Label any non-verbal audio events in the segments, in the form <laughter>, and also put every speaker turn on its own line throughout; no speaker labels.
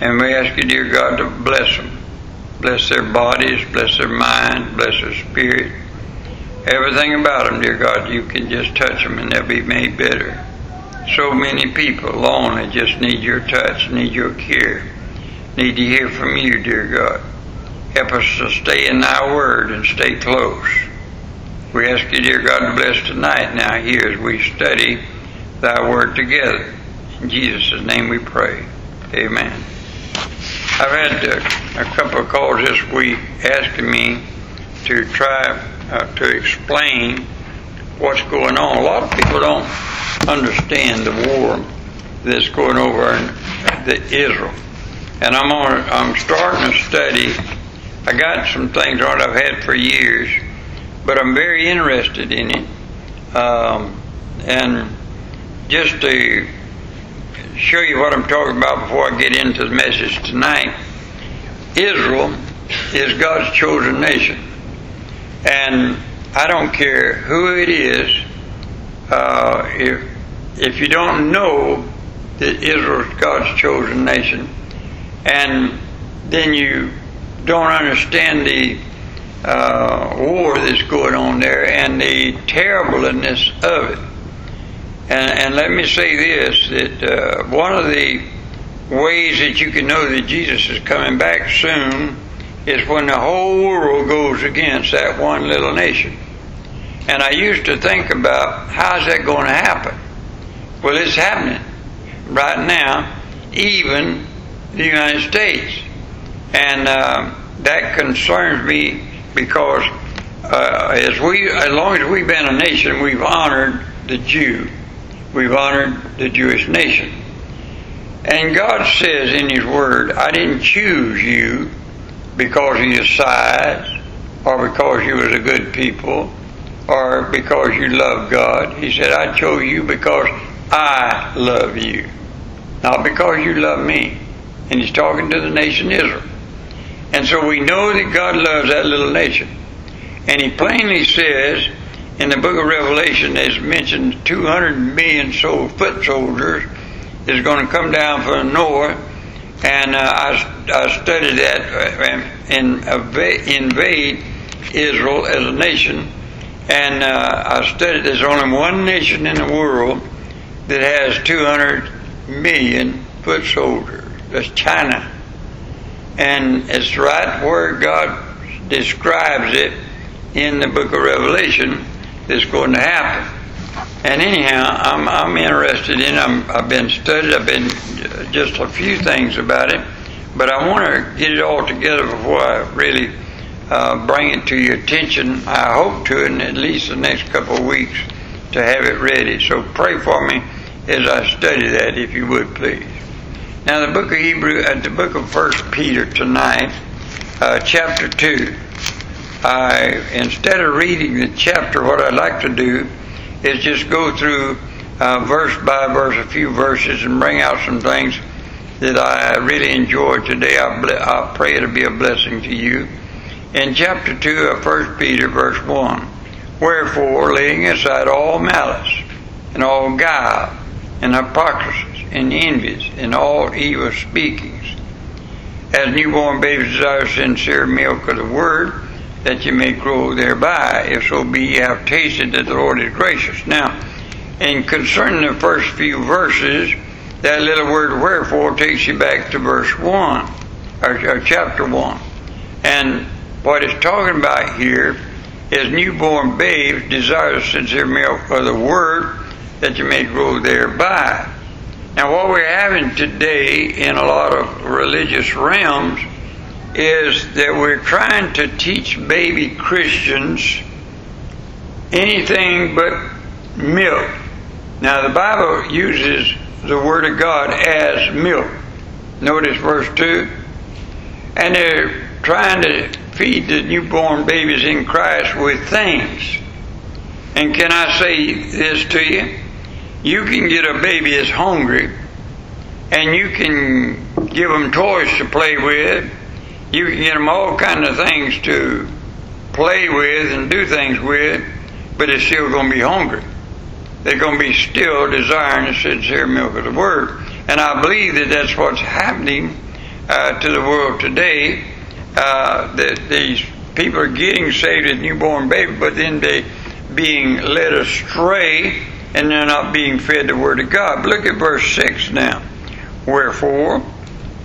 And we ask you, dear God, to bless them. Bless their bodies, bless their mind, bless their spirit. Everything about them, dear God, you can just touch them and they'll be made better. So many people lonely just need your touch, need your care, need to hear from you, dear God. Help us to stay in thy word and stay close. We ask you, dear God, to bless tonight now here as we study thy word together. In Jesus' name we pray. Amen. I've had a, a couple of calls this week asking me to try uh, to explain what's going on. A lot of people don't understand the war that's going over in the Israel. And I'm on, I'm starting to study. I got some things on it I've had for years but I'm very interested in it. Um, and just to show you what I'm talking about before I get into the message tonight, Israel is God's chosen nation. And I don't care who it is, uh, if, if you don't know that Israel is God's chosen nation, and then you don't understand the uh, war that's going on there and the terribleness of it. And, and let me say this that uh, one of the ways that you can know that Jesus is coming back soon is when the whole world goes against that one little nation. And I used to think about how's that going to happen? Well, it's happening right now, even the United States. And uh, that concerns me because uh, as we, as long as we've been a nation, we've honored the Jew, we've honored the Jewish nation. And God says in His Word, I didn't choose you because of your size, or because you was a good people, or because you love God. He said, I chose you because I love you, not because you love me. And He's talking to the nation Israel. And so we know that God loves that little nation. And he plainly says in the book of Revelation, there's mentioned 200 million soul, foot soldiers is going to come down from the north. And uh, I, I studied that and invade Israel as a nation. And uh, I studied there's only one nation in the world that has 200 million foot soldiers. That's China. And it's right where God describes it in the book of Revelation that's going to happen. And anyhow, I'm, I'm interested in i have been studied, I've been just a few things about it, but I want to get it all together before I really uh, bring it to your attention. I hope to in at least the next couple of weeks to have it ready. So pray for me as I study that, if you would please. Now, the book of Hebrew, uh, the book of First Peter tonight, uh, chapter two. I instead of reading the chapter, what I'd like to do is just go through uh, verse by verse, a few verses, and bring out some things that I really enjoyed today. I, ble- I pray it'll be a blessing to you. In chapter two of First Peter, verse one, wherefore, laying aside all malice and all guile and hypocrisy and envies and all evil speakings. As newborn babies desire sincere milk of the word, that you may grow thereby, if so be ye have tasted that the Lord is gracious. Now, in concerning the first few verses, that little word wherefore takes you back to verse 1, or, or chapter 1. And what it's talking about here is newborn babes desire sincere milk of the word, that you may grow thereby. Now, what we're having today in a lot of religious realms is that we're trying to teach baby Christians anything but milk. Now, the Bible uses the Word of God as milk. Notice verse 2. And they're trying to feed the newborn babies in Christ with things. And can I say this to you? You can get a baby that's hungry and you can give them toys to play with. You can get them all kinds of things to play with and do things with, but they're still going to be hungry. They're going to be still desiring the sincere milk of the Word. And I believe that that's what's happening uh, to the world today uh, that these people are getting saved as newborn baby, but then they being led astray and they're not being fed the word of God. But look at verse six now. Wherefore,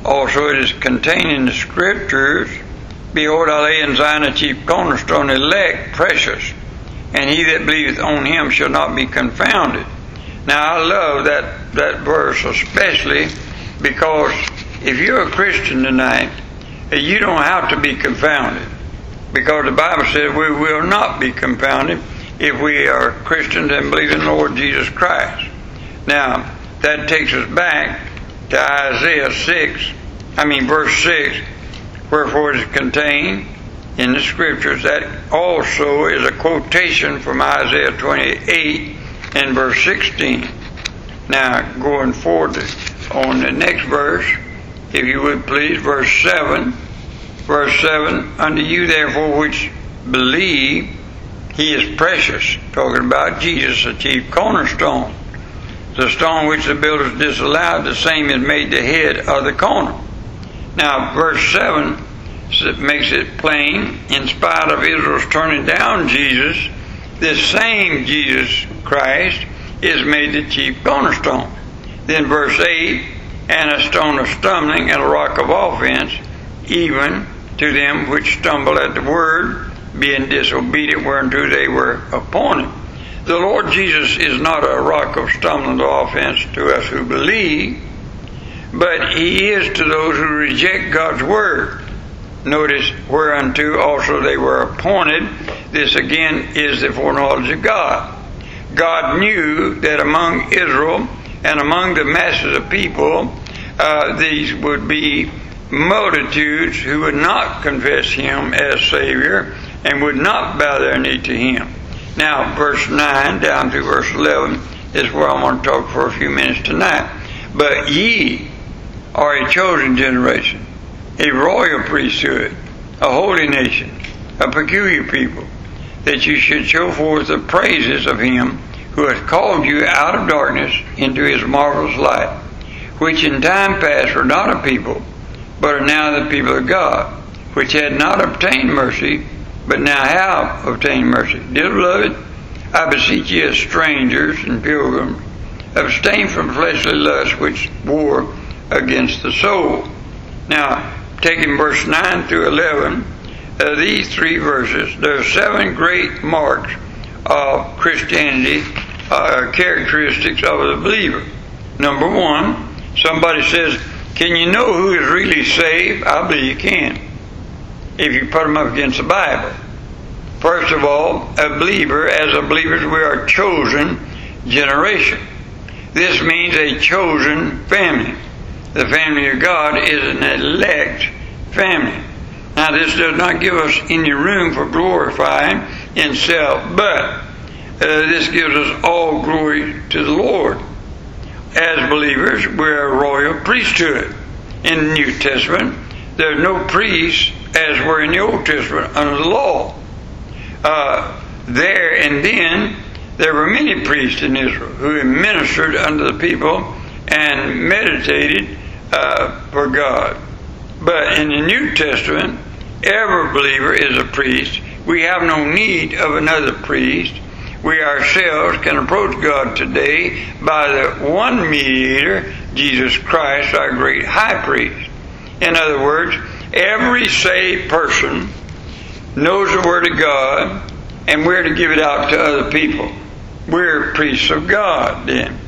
also it is contained in the scriptures. Behold, I lay in Zion a chief cornerstone, elect, precious, and he that believeth on him shall not be confounded. Now I love that, that verse especially because if you're a Christian tonight, you don't have to be confounded. Because the Bible says we will not be confounded if we are Christians and believe in the Lord Jesus Christ. Now, that takes us back to Isaiah 6, I mean verse 6, wherefore it is contained in the scriptures. That also is a quotation from Isaiah 28 and verse 16. Now, going forward on the next verse, if you would please, verse 7. Verse 7 Unto you, therefore, which believe, he is precious. Talking about Jesus, the chief cornerstone. The stone which the builders disallowed, the same is made the head of the corner. Now, verse 7 makes it plain, in spite of Israel's turning down Jesus, this same Jesus Christ is made the chief cornerstone. Then verse 8, and a stone of stumbling and a rock of offense, even to them which stumble at the word, being disobedient whereunto they were appointed. The Lord Jesus is not a rock of stumbling offense to us who believe, but He is to those who reject God's word. Notice whereunto also they were appointed. This again is the foreknowledge of God. God knew that among Israel and among the masses of people, uh, these would be multitudes who would not confess Him as Savior and would not bow their knee to Him. Now, verse 9 down to verse 11 is where I want to talk for a few minutes tonight. But ye are a chosen generation, a royal priesthood, a holy nation, a peculiar people, that you should show forth the praises of Him who hath called you out of darkness into His marvelous light, which in time past were not a people, but are now the people of God, which had not obtained mercy, but now have obtained mercy. Dear beloved, I beseech you as strangers and pilgrims, abstain from fleshly lusts which war against the soul. Now, taking verse 9 through 11, uh, these three verses, there are seven great marks of Christianity, uh, characteristics of the believer. Number one, somebody says, Can you know who is really saved? I believe you can. If you put them up against the Bible. First of all, a believer, as a believers, we are chosen generation. This means a chosen family. The family of God is an elect family. Now, this does not give us any room for glorifying in self, but uh, this gives us all glory to the Lord. As believers, we're a royal priesthood. In the New Testament, there's no priests as were in the Old Testament under the law. Uh, there and then, there were many priests in Israel who ministered unto the people and meditated uh, for God. But in the New Testament, every believer is a priest. We have no need of another priest. We ourselves can approach God today by the one mediator, Jesus Christ, our great high priest. In other words, every saved person knows the Word of God and we're to give it out to other people. We're priests of God then.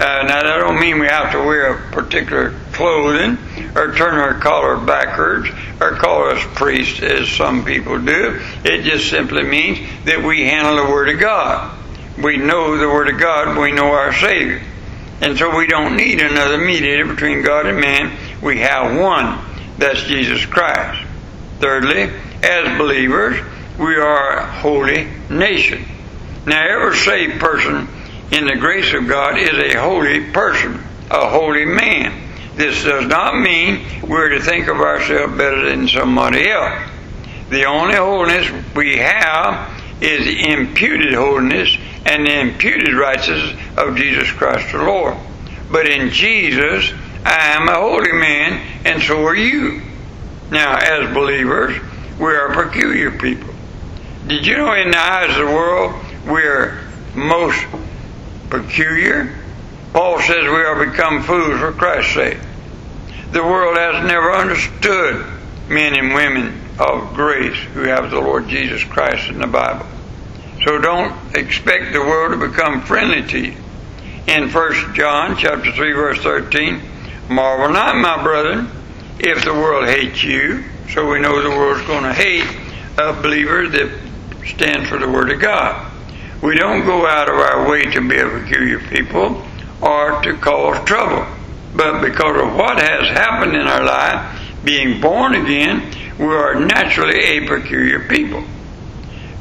Uh, now that don't mean we have to wear a particular clothing or turn our collar backwards or call us priests as some people do. It just simply means that we handle the Word of God. We know the Word of God, we know our Savior. And so we don't need another mediator between God and man. We have one. That's Jesus Christ. Thirdly, as believers, we are a holy nation. Now, every saved person in the grace of God is a holy person, a holy man. This does not mean we're to think of ourselves better than somebody else. The only holiness we have is the imputed holiness and the imputed righteousness of Jesus Christ the Lord. But in Jesus, I am a holy man, and so are you. Now, as believers, we are peculiar people. Did you know in the eyes of the world, we're most peculiar? Paul says we are become fools for Christ's sake. The world has never understood men and women of grace who have the Lord Jesus Christ in the Bible. So don't expect the world to become friendly to you. In 1 John chapter 3 verse 13, marvel not, my brethren, if the world hates you. So we know the world's going to hate a believer that stands for the Word of God. We don't go out of our way to be a peculiar people or to cause trouble. But because of what has happened in our life, being born again, we are naturally a peculiar people.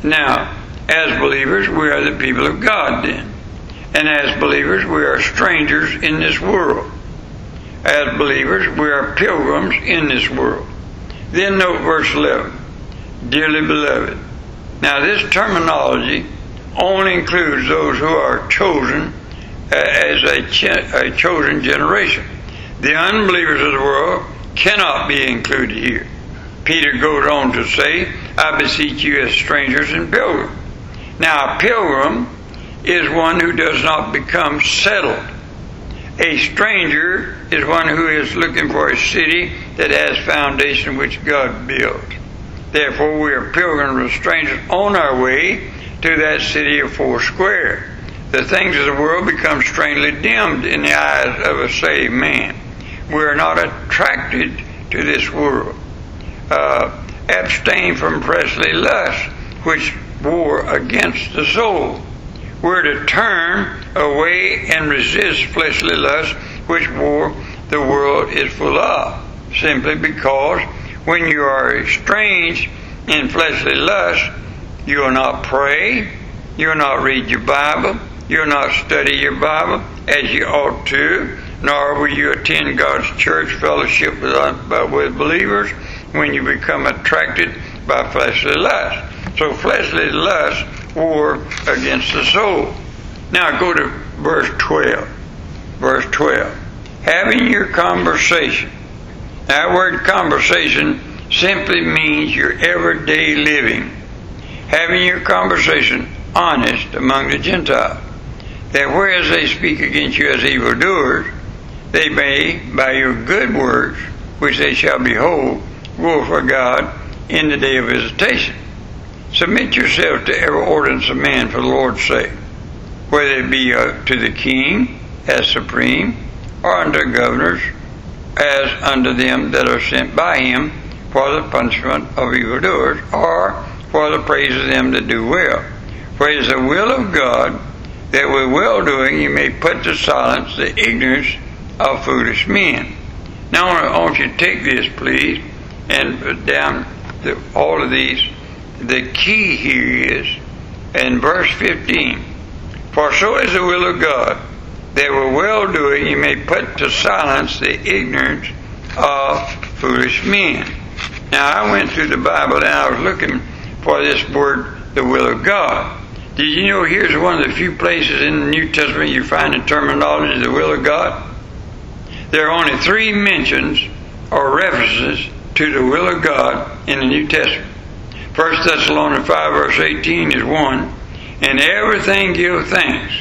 Now, as believers, we are the people of God then. And as believers, we are strangers in this world. As believers, we are pilgrims in this world. Then note verse 11. Dearly beloved. Now, this terminology only includes those who are chosen uh, as a, ch- a chosen generation. The unbelievers of the world cannot be included here. Peter goes on to say, I beseech you as strangers and pilgrims. Now, a pilgrim is one who does not become settled. A stranger is one who is looking for a city that has foundation which God built. Therefore, we are pilgrims or strangers on our way to that city of four square. The things of the world become strangely dimmed in the eyes of a saved man. We are not attracted to this world. Uh, abstain from fleshly lust, which war against the soul. We're to turn away and resist fleshly lust, which war the world is full of. Simply because when you are estranged in fleshly lust, you will not pray, you will not read your Bible, you will not study your Bible as you ought to, nor will you attend God's church fellowship with, uh, with believers when you become attracted by fleshly lust. So fleshly lust war against the soul. Now go to verse 12. Verse 12. Having your conversation. That word conversation simply means your everyday living. Having your conversation honest among the Gentiles. That whereas they speak against you as evildoers, they may, by your good works, which they shall behold, glorify God in the day of visitation. Submit yourself to every ordinance of man for the Lord's sake, whether it be uh, to the king as supreme, or unto governors as unto them that are sent by him for the punishment of evildoers, or for the praise of them that do well. For it is the will of God that with well doing you may put to silence the ignorance of foolish men. Now I want you to take this, please, and put down the, all of these the key here is in verse 15 For so is the will of God that with well doing you may put to silence the ignorance of foolish men. Now, I went through the Bible and I was looking for this word, the will of God. Did you know here's one of the few places in the New Testament you find the terminology, the will of God? There are only three mentions or references to the will of God in the New Testament. 1 Thessalonians 5 verse 18 is one. And everything give thanks,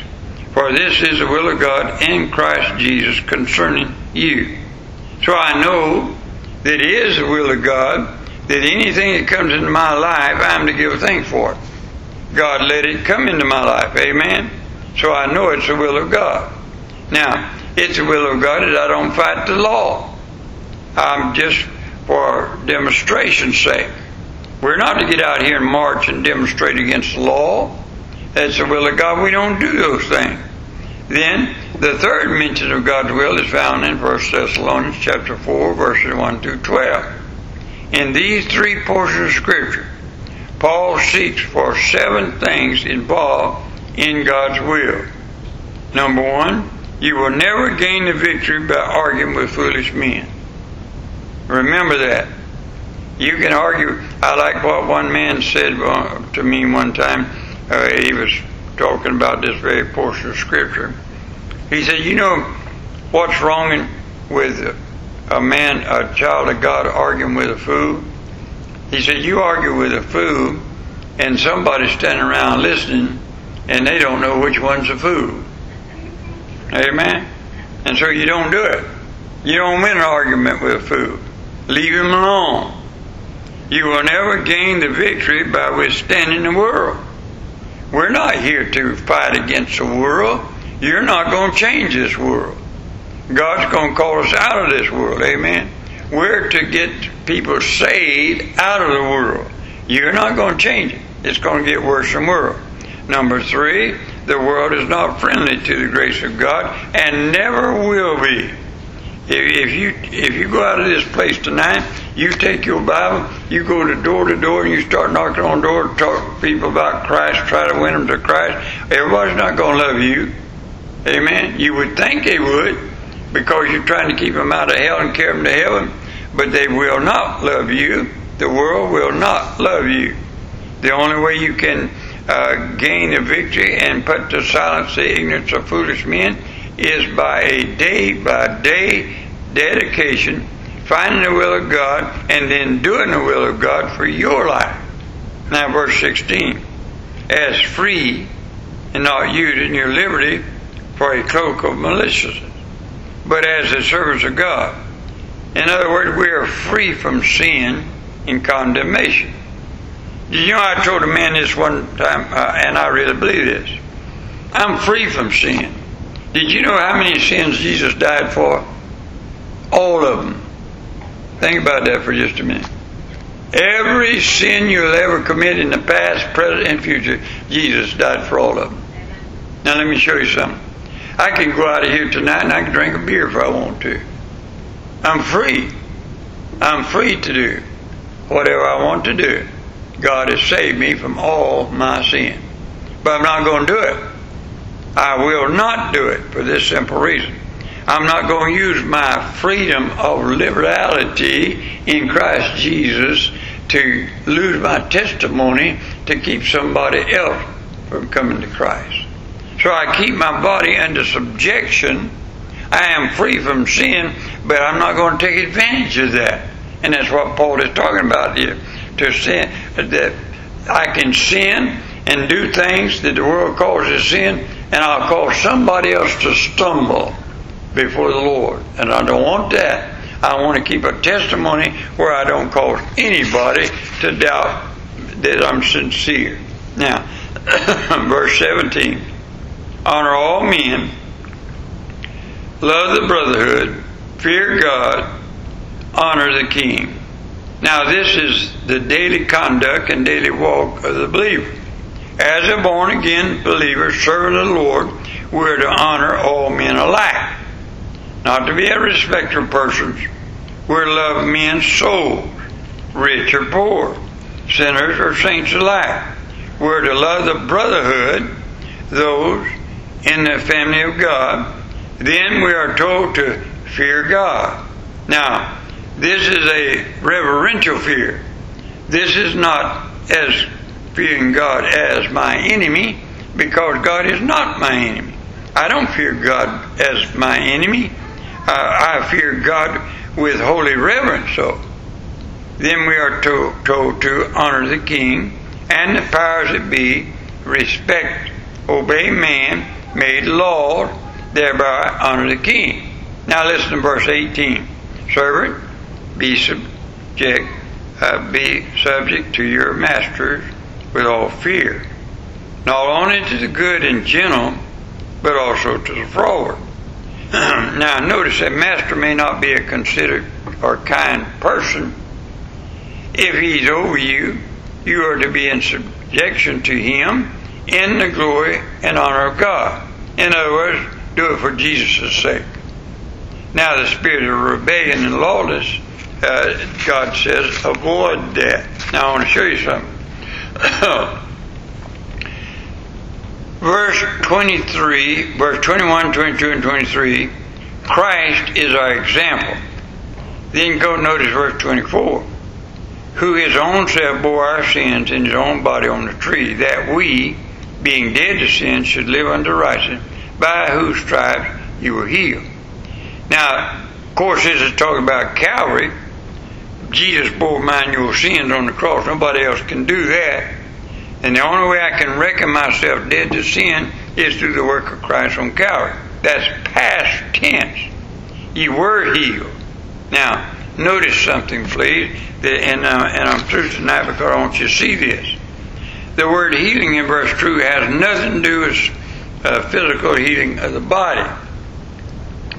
for this is the will of God in Christ Jesus concerning you. So I know that it is the will of God that anything that comes into my life, I'm to give thanks for it. God let it come into my life. Amen. So I know it's the will of God. Now, it's the will of God that I don't fight the law. I'm just for demonstration's sake. We're not to get out here and march and demonstrate against the law. That's the will of God. We don't do those things. Then the third mention of God's will is found in 1 Thessalonians chapter 4, verses 1 through 12. In these three portions of Scripture, Paul seeks for seven things involved in God's will. Number one, you will never gain the victory by arguing with foolish men. Remember that. You can argue. I like what one man said to me one time. Uh, he was talking about this very portion of Scripture. He said, You know what's wrong in with a man, a child of God arguing with a fool? He said, You argue with a fool, and somebody's standing around listening, and they don't know which one's a fool. Amen? And so you don't do it. You don't win an argument with a fool. Leave him alone. You will never gain the victory by withstanding the world. We're not here to fight against the world. You're not going to change this world. God's going to call us out of this world. Amen. We're to get people saved out of the world. You're not going to change it. It's going to get worse and worse. Number three, the world is not friendly to the grace of God and never will be. If you if you go out of this place tonight, you take your Bible, you go to door to door, and you start knocking on doors, talk to people about Christ, try to win them to Christ. Everybody's not going to love you. Amen. You would think they would, because you're trying to keep them out of hell and carry them to heaven, but they will not love you. The world will not love you. The only way you can uh, gain a victory and put to silence the ignorance of foolish men is by a day by day dedication, finding the will of God, and then doing the will of God for your life. Now, verse 16 as free and not using your liberty for a cloak of maliciousness, but as the servants of God. In other words, we are free from sin and condemnation. You know I told a man this one time, uh, and I really believe this? I'm free from sin. Did you know how many sins Jesus died for? All of them. Think about that for just a minute. Every sin you'll ever commit in the past, present, and future, Jesus died for all of them. Now let me show you something. I can go out of here tonight and I can drink a beer if I want to. I'm free. I'm free to do whatever I want to do. God has saved me from all my sin. But I'm not going to do it. I will not do it for this simple reason. I'm not going to use my freedom of liberality in Christ Jesus to lose my testimony to keep somebody else from coming to Christ. So I keep my body under subjection. I am free from sin, but I'm not going to take advantage of that. And that's what Paul is talking about here. To sin, that I can sin and do things that the world calls sin, and I'll cause somebody else to stumble before the Lord. And I don't want that. I want to keep a testimony where I don't cause anybody to doubt that I'm sincere. Now, <coughs> verse 17 Honor all men, love the brotherhood, fear God, honor the king. Now, this is the daily conduct and daily walk of the believer. As a born again believer, serving the Lord, we're to honor all men alike. Not to be a respecter of persons. We're to love men's souls, rich or poor, sinners or saints alike. We're to love the brotherhood, those in the family of God. Then we are told to fear God. Now, this is a reverential fear. This is not as fearing God as my enemy because God is not my enemy. I don't fear God as my enemy. I fear God with holy reverence. So then we are to, told to honor the king and the powers that be, respect, obey man, made Lord, thereby honor the king. Now listen to verse 18. Servant, be subject, uh, be subject to your masters with all fear, not only to the good and gentle, but also to the froward. <clears throat> now, notice that master may not be a considerate or kind person. If he's over you, you are to be in subjection to him in the glory and honor of God. In other words, do it for Jesus' sake. Now, the spirit of rebellion and lawless, uh, God says, avoid that. Now, I want to show you something. <clears throat> verse 23, verse 21, 22, and 23, Christ is our example. Then go notice verse 24. Who his own self bore our sins in his own body on the tree, that we, being dead to sin, should live unto righteousness, by whose stripes you were healed. Now, of course, this is talking about Calvary. Jesus bore mine your sins on the cross. Nobody else can do that. And the only way I can reckon myself dead to sin is through the work of Christ on Calvary. That's past tense. You were healed. Now, notice something, please, and, uh, and I'm through tonight because I want you to see this. The word healing in verse 2 has nothing to do with uh, physical healing of the body,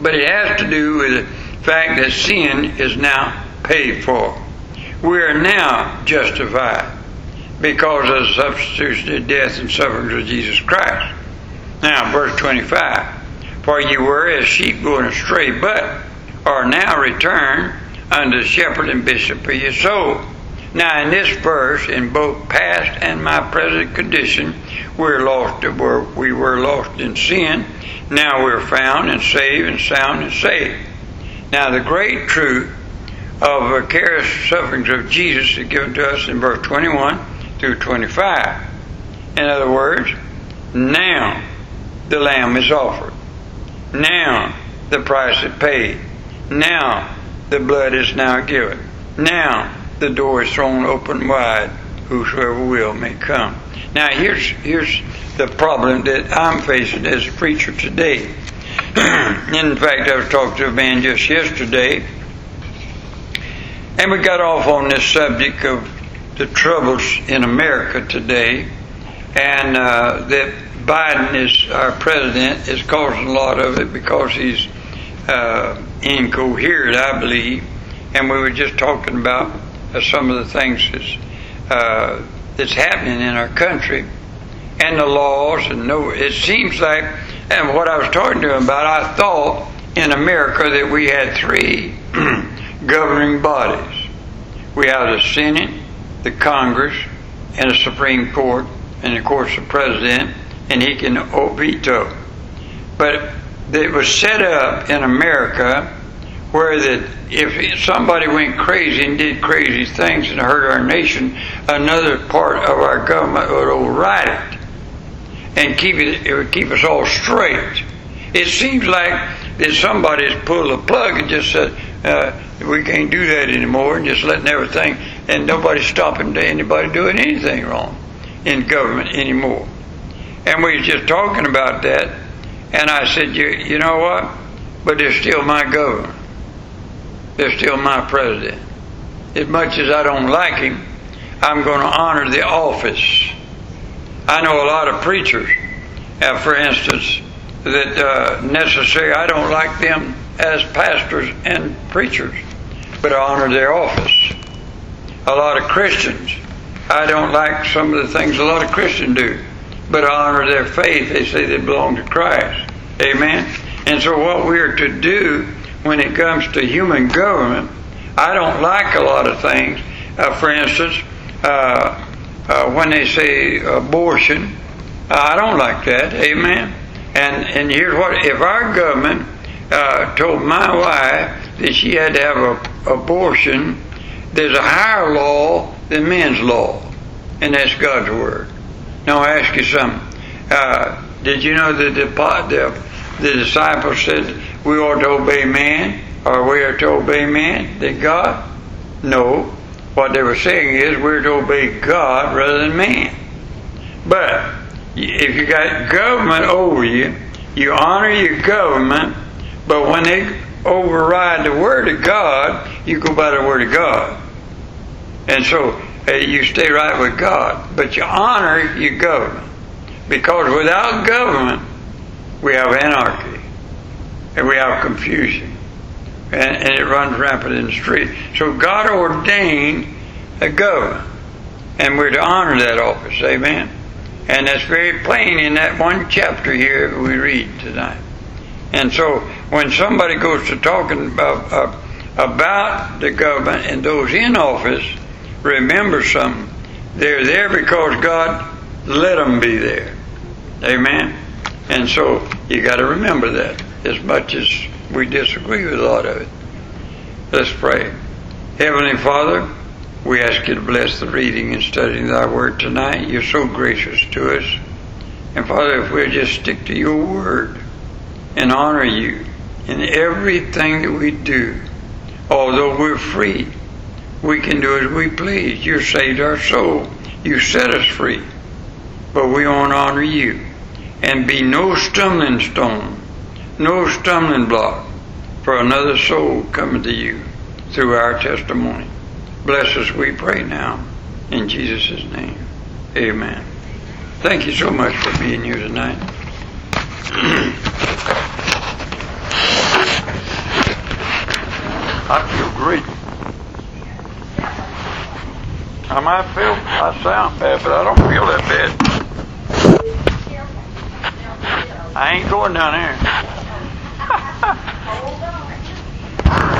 but it has to do with the fact that sin is now paid for. We are now justified because of the substitutionary death and sufferings of Jesus Christ. Now, verse 25. For you were as sheep going astray, but are now returned unto the shepherd and bishop of your soul. Now, in this verse, in both past and my present condition, we're lost. We were lost in sin. Now we're found and saved and sound and saved. Now, the great truth of the vicarious sufferings of Jesus is given to us in verse 21 through 25. In other words, now the Lamb is offered. Now the price is paid. Now the blood is now given. Now the door is thrown open wide. Whosoever will may come. Now here's here's the problem that I'm facing as a preacher today. <clears throat> in fact, I was talking to a man just yesterday, and we got off on this subject of the troubles in America today, and uh, that Biden is our president is causing a lot of it because he's uh, incoherent, I believe. And we were just talking about uh, some of the things that's, uh, that's happening in our country and the laws. And no, it seems like, and what I was talking to him about, I thought in America that we had three <clears throat> governing bodies. We have the Senate, the Congress, and the Supreme Court, and of course the President and he can veto. But it was set up in America where that if somebody went crazy and did crazy things and hurt our nation, another part of our government would override it and keep it. It would keep us all straight. It seems like that somebody's pulled the plug and just said uh, we can't do that anymore, and just letting everything, and nobody's stopping anybody doing anything wrong in government anymore. And we was just talking about that, and I said, you, you know what? But they're still my governor. They're still my president. As much as I don't like him, I'm going to honor the office. I know a lot of preachers, uh, for instance, that uh, necessary. I don't like them as pastors and preachers, but I honor their office. A lot of Christians, I don't like some of the things a lot of Christians do but I honor their faith. They say they belong to Christ. Amen. And so, what we are to do when it comes to human government, I don't like a lot of things. Uh, for instance, uh, uh, when they say abortion, I don't like that. Amen. And and here's what: if our government uh, told my wife that she had to have an abortion, there's a higher law than men's law, and that's God's word. Now I ask you something. Uh, did you know that the, the, the disciples said we ought to obey man, or we are to obey man than God? No. What they were saying is we're to obey God rather than man. But if you got government over you, you honor your government, but when they override the Word of God, you go by the Word of God. And so you stay right with God, but you honor your government. Because without government, we have anarchy and we have confusion. And, and it runs rampant in the street. So God ordained a government, and we're to honor that office. Amen. And that's very plain in that one chapter here we read tonight. And so when somebody goes to talking about, uh, about the government and those in office, remember something. They're there because God let them be there. Amen. And so you got to remember that as much as we disagree with a lot of it. Let's pray. Heavenly Father, we ask you to bless the reading and studying thy word tonight. You're so gracious to us. And Father, if we'll just stick to your word and honor you in everything that we do. Although we're free, we can do as we please. You saved our soul. You set us free. But we want to honor you and be no stumbling stone, no stumbling block for another soul coming to you through our testimony. Bless us, we pray now. In Jesus' name. Amen. Thank you so much for being here tonight. I feel great. I might feel I sound bad, but I don't feel that bad. I ain't going down there.